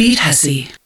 Beat Hussy.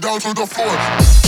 down to the floor.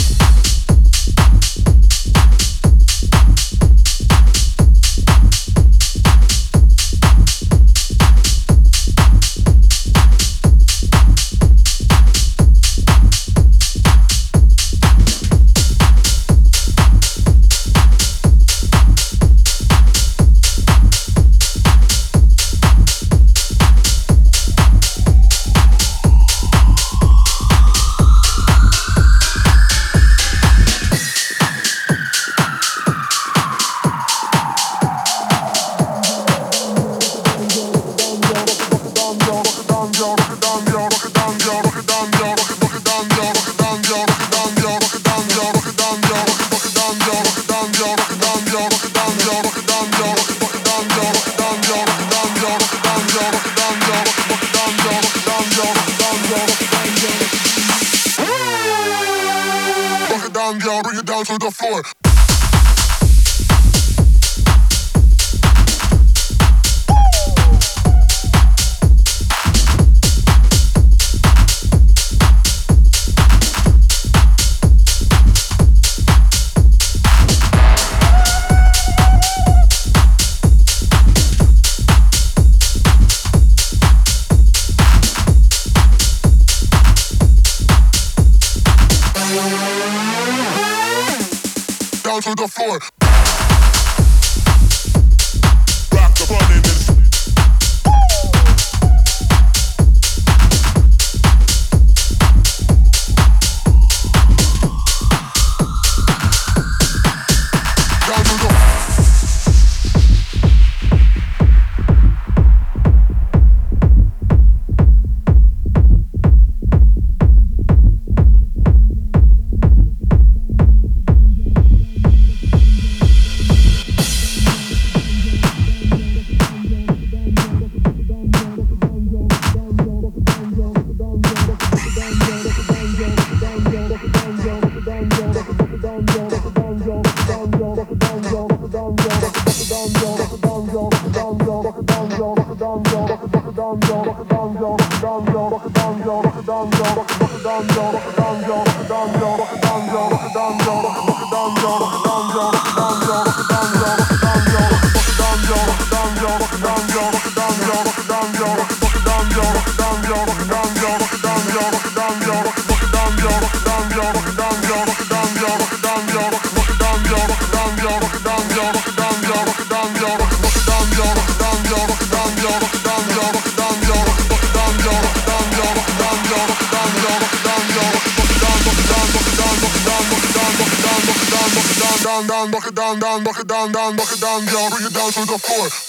down, down, knock it down, down, bring it down to the floor.